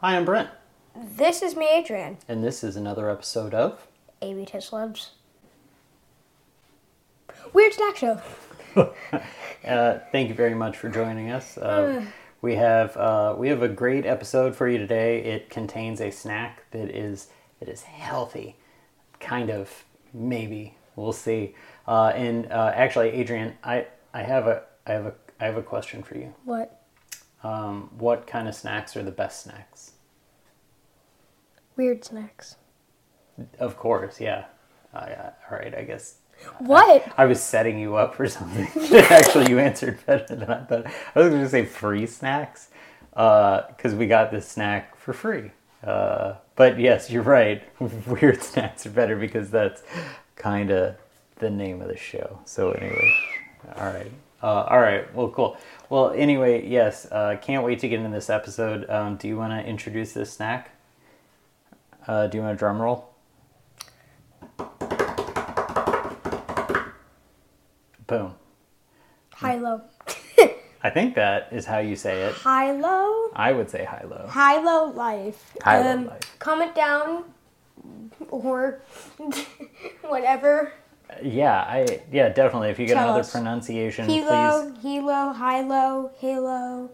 Hi, I'm Brent, This is me, Adrian. and this is another episode of. AB Test Labs. Weird snack show. Uh, thank you very much for joining us. Uh, we have uh, we have a great episode for you today. It contains a snack that is that is healthy, kind of maybe we'll see. Uh, and uh, actually, Adrian, I I have a I have a I have a question for you. What? Um, what kind of snacks are the best snacks? Weird snacks. Of course, yeah. Uh, yeah. All right, I guess What? I was setting you up for something. Actually, you answered better than I thought. I was going to say free snacks because we got this snack for free. Uh, but yes, you're right. Weird snacks are better because that's kind of the name of the show. So anyway, all right. Uh, all right. Well, cool. Well, anyway, yes. Uh, can't wait to get into this episode. Um, do you want to introduce this snack? Uh, do you want a drum roll? Boom. High low. I think that is how you say it. High low. I would say high low. High low life. Um, High low life. Comment down or whatever. Yeah, I yeah definitely. If you get Tell another us. pronunciation, Hilo, please. hilo, high low, halo.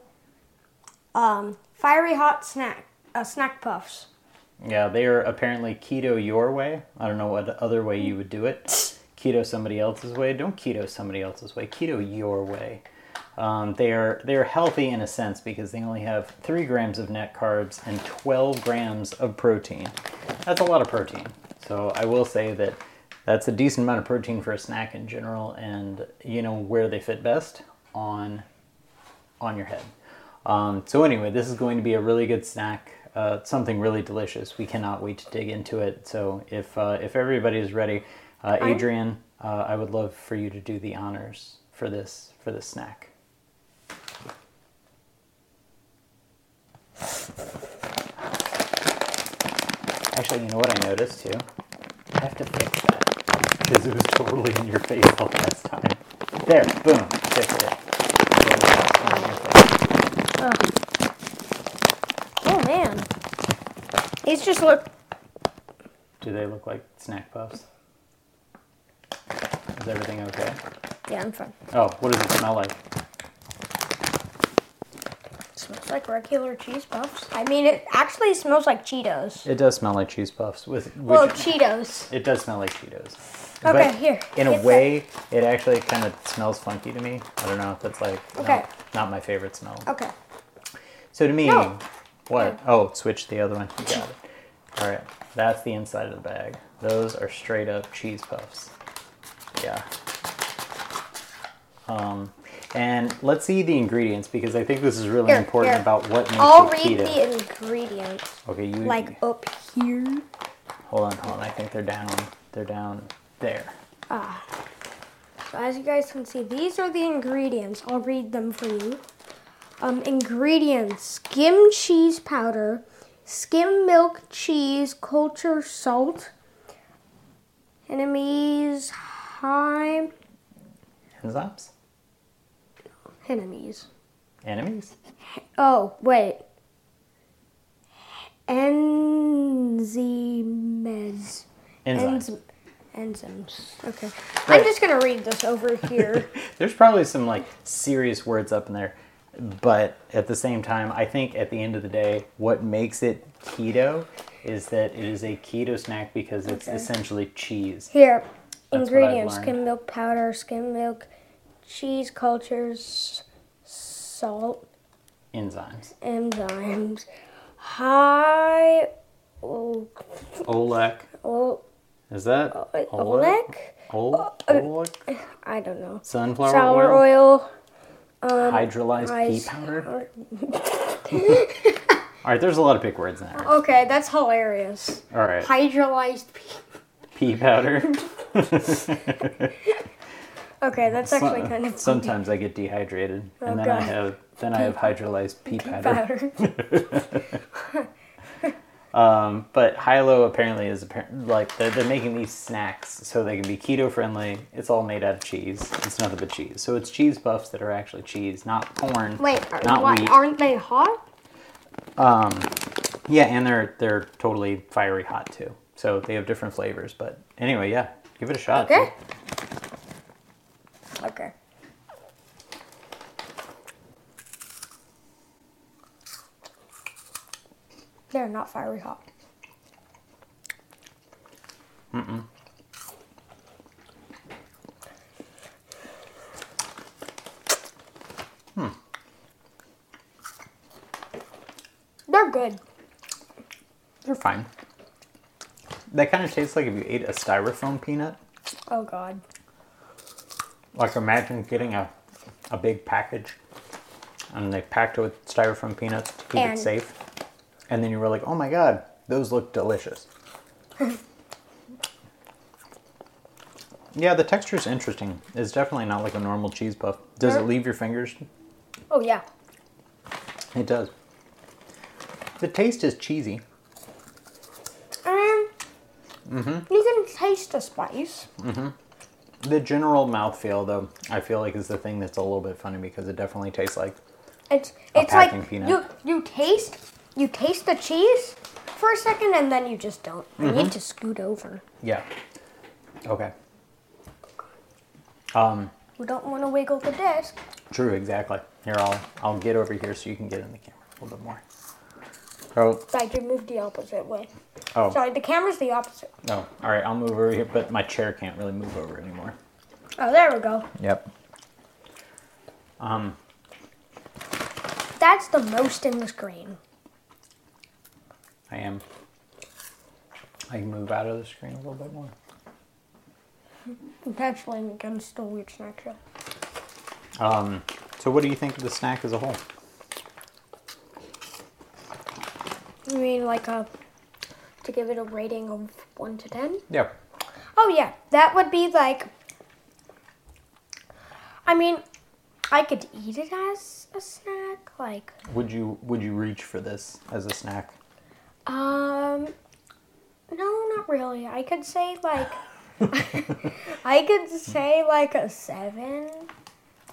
Um, fiery hot snack. Uh, snack puffs. Yeah, they are apparently keto your way. I don't know what other way you would do it. Keto somebody else's way. Don't keto somebody else's way. Keto your way. Um, they are they are healthy in a sense because they only have three grams of net carbs and 12 grams of protein. That's a lot of protein. So I will say that that's a decent amount of protein for a snack in general, and you know where they fit best on on your head. Um, so anyway, this is going to be a really good snack, uh, something really delicious. We cannot wait to dig into it. So if uh, if everybody is ready, uh, Adrian, uh, I would love for you to do the honors for this for this snack. Actually, you know what I noticed too? I have to fix that because it was totally in your face all last time. There, boom, it. Totally in your face. Oh man. These just look. Do they look like snack puffs? Is everything okay? Yeah, I'm fine. Oh, what does it smell like? Smells like regular cheese puffs. I mean, it actually smells like Cheetos. It does smell like cheese puffs with Well, Cheetos. it does smell like Cheetos. Okay, But here, In a get that. way, it actually kind of smells funky to me. I don't know if that's like Okay. not, not my favorite smell. Okay. So to me, No. what? Oh, switch the other one. You got it. All right, that's the inside of the bag. Those are straight up cheese puffs. Yeah. Um, and let's see the ingredients because I think this is really Here, important here. about what makes I'll it read keto. the ingredients. okay, you Like up here. hold on, hold on. I think they're down. They're down there. Ah. So as you guys can see, these are the ingredients. I'll read them for you. Um, ingredients: skim cheese powder, skim milk cheese, culture salt, enemies, high Enzymes, enemies. enemies. Oh wait, enzymes. Enzymes. Enz- enzymes. Okay. Right. I'm just gonna read this over here. There's probably some like serious words up in there, but at the same time, I think at the end of the day, what makes it keto is that it is a keto snack because it's Okay. essentially cheese. Here, That's ingredients: skim milk powder, skim milk, cheese cultures, salt, Enzymes. enzymes, high. Oh, Olek. oh, Is that Olek? Olek? Olek? Uh, I don't know. Sunflower Sour oil? oil. Um, Hydrolyzed pea powder? All right, there's a lot of big words in there. Okay, that's hilarious. All right, Hydrolyzed pea. pea powder. Okay, that's actually kind of funny. Sometimes I get dehydrated, Oh, and then I have then I have hydrolyzed pea powder. powder. Um, but Hilo apparently is appar- like they're, they're making these snacks so they can be keto friendly. It's all made out of cheese. It's nothing but cheese. So it's cheese puffs that are actually cheese, not corn, Wait, are, not why, wheat. aren't they hot? Um, Yeah, and they're they're totally fiery hot too. So they have different flavors. But anyway, yeah, give it a shot. Okay. Okay. They're not fiery hot. Mm-mm. Hmm. They're good. They're fine. They kind of taste like if you ate a styrofoam peanut. Oh god. Like imagine getting a, a big package and they packed it with styrofoam peanuts to keep And- it safe. And then you were like, oh my god, those look delicious. yeah, the texture is interesting. It's definitely not like a normal cheese puff. Does it leave your fingers? Oh yeah. It does. The taste is cheesy. Um. mm-hmm. You can taste the spice. The general mouthfeel, though, I feel like is the thing that's a little bit funny because it definitely tastes like It's A it's like peanut. you you taste you taste the cheese for a second and then you just don't. You Mm-hmm. need to scoot over. yeah. Okay. Um, We don't want to wiggle the disc. true, exactly. Here, I'll I'll get over here so you can get in the camera a little bit more. Oh, Like you move the opposite way. Oh, Sorry, the camera's the opposite. oh. All right, I'll move over here, but my chair can't really move over anymore. Oh, there we go. Yep. Um, That's the most in the screen. I am. I can move out of the screen a little bit more. That's playing against the weird snack show. Um, so what do you think of the snack as a whole? You mean like a to give it a rating of one to ten? Yeah. Oh yeah, that would be like. I mean, I could eat it as a snack, like Would you would you reach for this as a snack? um. No, not really. I could say like. I could say like a seven,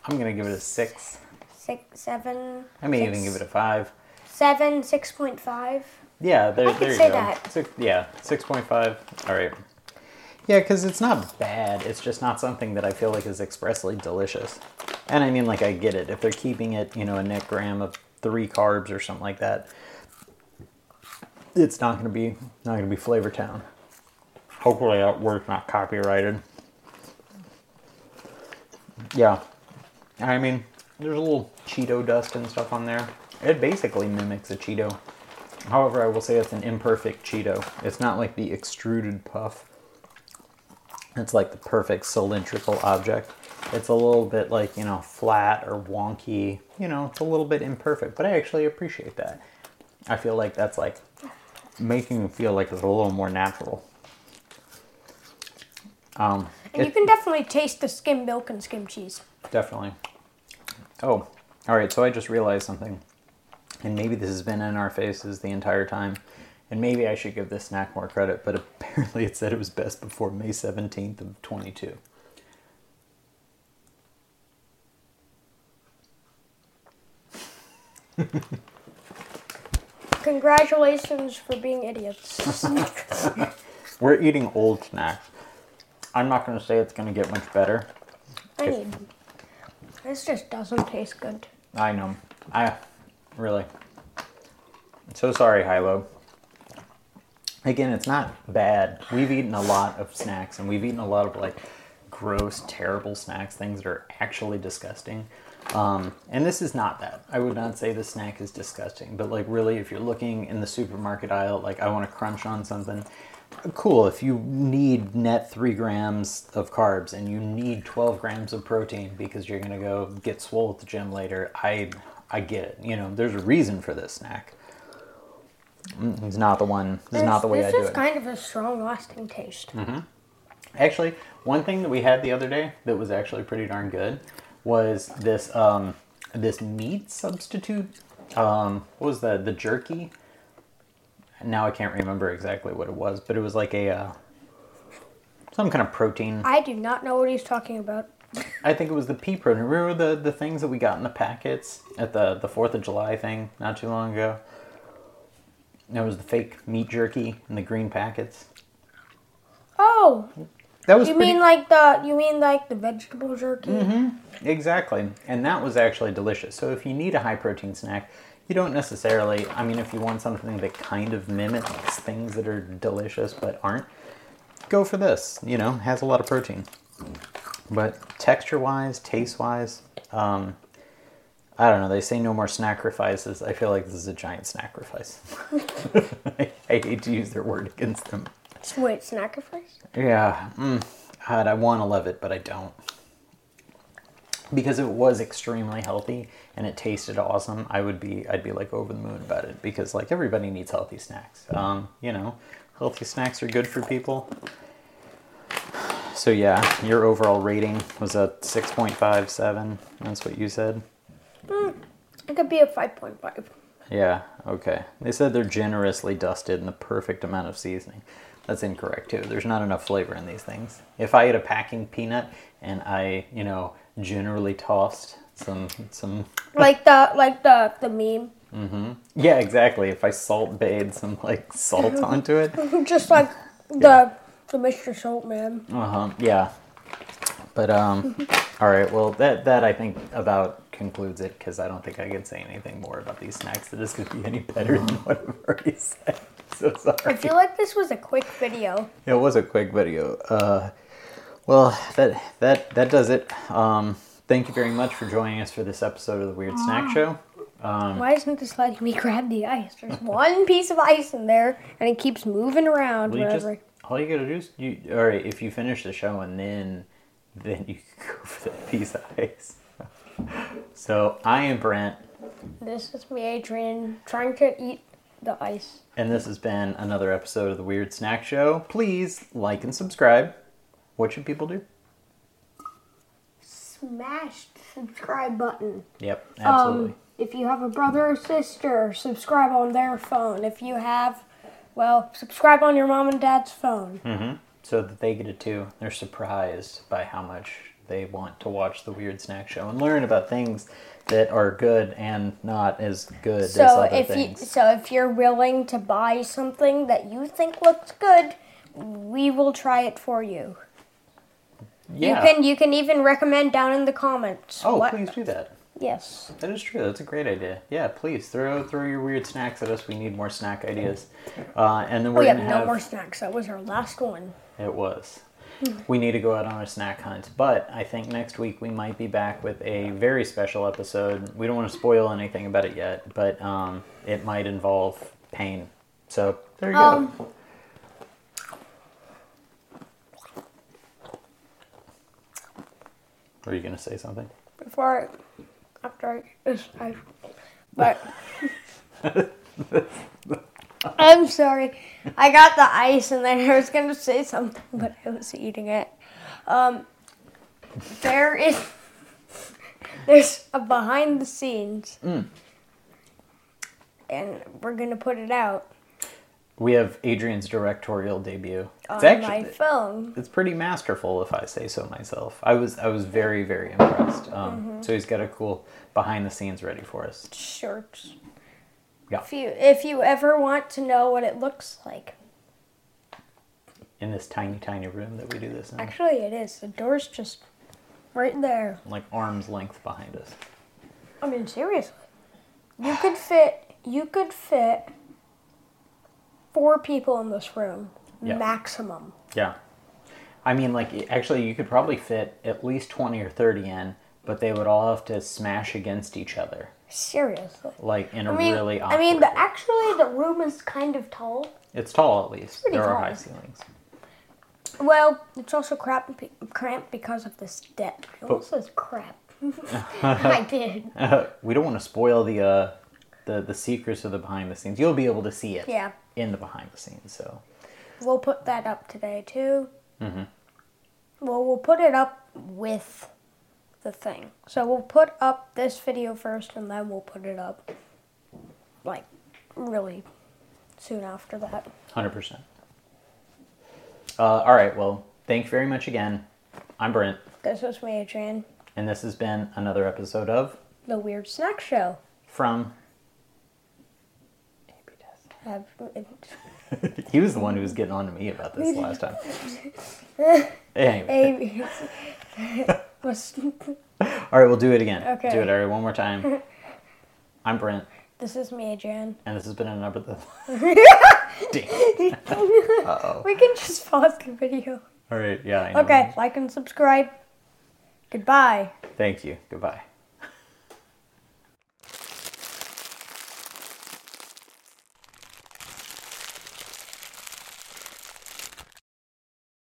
I'm gonna give it a six. six, seven. I may six- even give it a five. seven, six point five. Yeah, there, I could there you say go. that. Six, yeah, six point five. All right. Yeah, because it's not bad. It's just not something that I feel like is expressly delicious. And I mean, like, I get it. If they're keeping it, you know, a net gram of three carbs or something like that, it's not going to be not going to be Flavor Town. Hopefully, that word's not copyrighted. Yeah, I mean, there's a little Cheeto dust and stuff on there. It basically mimics a Cheeto. However, I will say it's an imperfect Cheeto. It's not like the extruded puff. It's like the perfect cylindrical object. It's a little bit like, you know, flat or wonky. You know, it's a little bit imperfect, but I actually appreciate that. I feel like that's like making it feel like it's a little more natural. Um, And it- you can definitely taste the skim milk and skim cheese. Definitely. Oh, all right. So I just realized something, and maybe this has been in our faces the entire time, and maybe I should give this snack more credit. But apparently, it said it was best before May seventeenth of twenty two. Congratulations for being idiots. We're eating old snacks. I'm not going to say it's going to get much better. I need. This just doesn't taste good. I know. I really. So sorry, Hilo. Again, it's not bad. We've eaten a lot of snacks, and we've eaten a lot of like gross, terrible snacks, things that are actually disgusting. Um, and this is not that. I would not say the snack is disgusting, but like really, if you're looking in the supermarket aisle, like I want to crunch on something, cool. If you need net three grams of carbs and you need 12 grams of protein because you're gonna go get swole at the gym later, I I get it. You know, there's a reason for this snack. Mm, It's not the one. This not the way I do it. This is kind of a strong, lasting taste. Actually, one thing that we had the other day that was actually pretty darn good was this um, this meat substitute. Um, what was that? The jerky. Now I can't remember exactly what it was, but it was like a uh, some kind of protein. I do not know what he's talking about. I think it was the pea protein. Remember the the things that we got in the packets at the the Fourth of July thing not too long ago. That was the fake meat jerky in the green packets. Oh, That was you pretty- mean like the you mean like the vegetable jerky? Mm-hmm. Exactly. And that was actually delicious. So if you need a high protein snack, you don't necessarily, I mean, if you want something that kind of mimics things that are delicious but aren't, go for this. You know, has a lot of protein. But texture wise, taste wise, um, I don't know. They say no more sacrifices. I feel like this is a giant sacrifice. I, I hate to use their word against them. Wait, sacrifice? Yeah, mm, God, I want to love it, but I don't. Because it was extremely healthy and it tasted awesome, I would be, I'd be like over the moon about it. Because like everybody needs healthy snacks. Um, you know, healthy snacks are good for people. So yeah, your overall rating was a six point five seven. That's what you said. It could be a five point five. Yeah, okay. They said they're generously dusted in the perfect amount of seasoning. That's incorrect too. There's not enough flavor in these things. If I ate a packing peanut and I, you know, generally tossed some some Like the like the the meme. Mm-hmm. Yeah, exactly. If I salt bathed some like salt onto it. Just like the the Mr. Salt man. Uh-huh. Yeah. But um all right, well that that I think about concludes it cuz I don't think I can say anything more about these snacks that is going to be any better than what I've already said. So sorry. I feel like this was a quick video. It was a quick video. Uh, well, that that that does it. Um, thank you very much for joining us for this episode of the Weird Snack Show. Why isn't this letting me grab the ice? There's one piece of ice in there, and it keeps moving around Well, just, wherever. All you gotta do is you. All right, if you finish the show and then then you can go for that piece of ice. So I am Brent, This is me, Adrian, trying to eat the ice. and this has been another episode of the Weird Snack Show. Please like and subscribe. What should people do? Smash the subscribe button. Yep, absolutely. Um, if you have a brother or sister, subscribe on their phone. If you have, well, subscribe on your mom and dad's phone. hmm So that they get it too. They're surprised by how much they want to watch the Weird Snack Show and learn about things that are good and not as good as So other if things. you, so if you're willing to buy something that you think looks good, we will try it for you. yeah. You can you can even recommend down in the comments. oh, what- please do that. Yes. That is true. That's a great idea. Yeah, please throw throw your weird snacks at us. We need more snack ideas. Uh, and then we're we're have gonna no have more snacks. That was our last one. It was. We need to go out on a snack hunt, but I think next week we might be back with a very special episode. We don't want to spoil anything about it yet, but um, it might involve pain. So there you Um, go. Were you gonna say something? Before, I, after I, I but I'm sorry. I got the ice and then I was gonna say something, but I was eating it. Um, there is there's a behind the scenes, Mm. and we're gonna put it out We have Adrian's directorial debut. on It's actually my phone. it's pretty masterful if I say so myself. I was I was very very impressed. Um, Mm-hmm. So he's got a cool behind the scenes ready for us. Shirts. Yeah. If you if you ever want to know what it looks like, in this tiny, tiny room that we do this in. actually it is. The door's just right there. like arm's length behind us. I mean, seriously. You could fit. You could fit four people in this room, Yeah. maximum. Yeah. I mean, like, actually, you could probably fit at least 20 or 30 in, but they would all have to smash against each other, Seriously. like, in a mean, really awkward I mean, actually, the room is kind of tall. It's tall, at least. pretty There are high ceilings. Well, it's also crap, cramped because of the step. It almost says crap. I did. we don't want to spoil the, uh, the, the secrets of the behind the scenes. You'll be able to see it Yeah. In the behind the scenes, so. We'll put that up today too. Mhm. Well, we'll put it up with the thing. So we'll put up this video first, and then we'll put it up like really soon after that. 100%. Uh, all right, well, thank you very much again. I'm Brent, This was me, Adrian, and this has been another episode of the Weird Snack Show. From have. he was the one who was getting on to me about this last time. Anyway. All right, we'll do it again. Okay. Do it, all right, one more time. I'm Brent, this is me, Jan. and this has been another. Dang. Uh oh. We can just pause the video. All right, yeah. I know. Okay, like and subscribe. Goodbye. Thank you. Goodbye.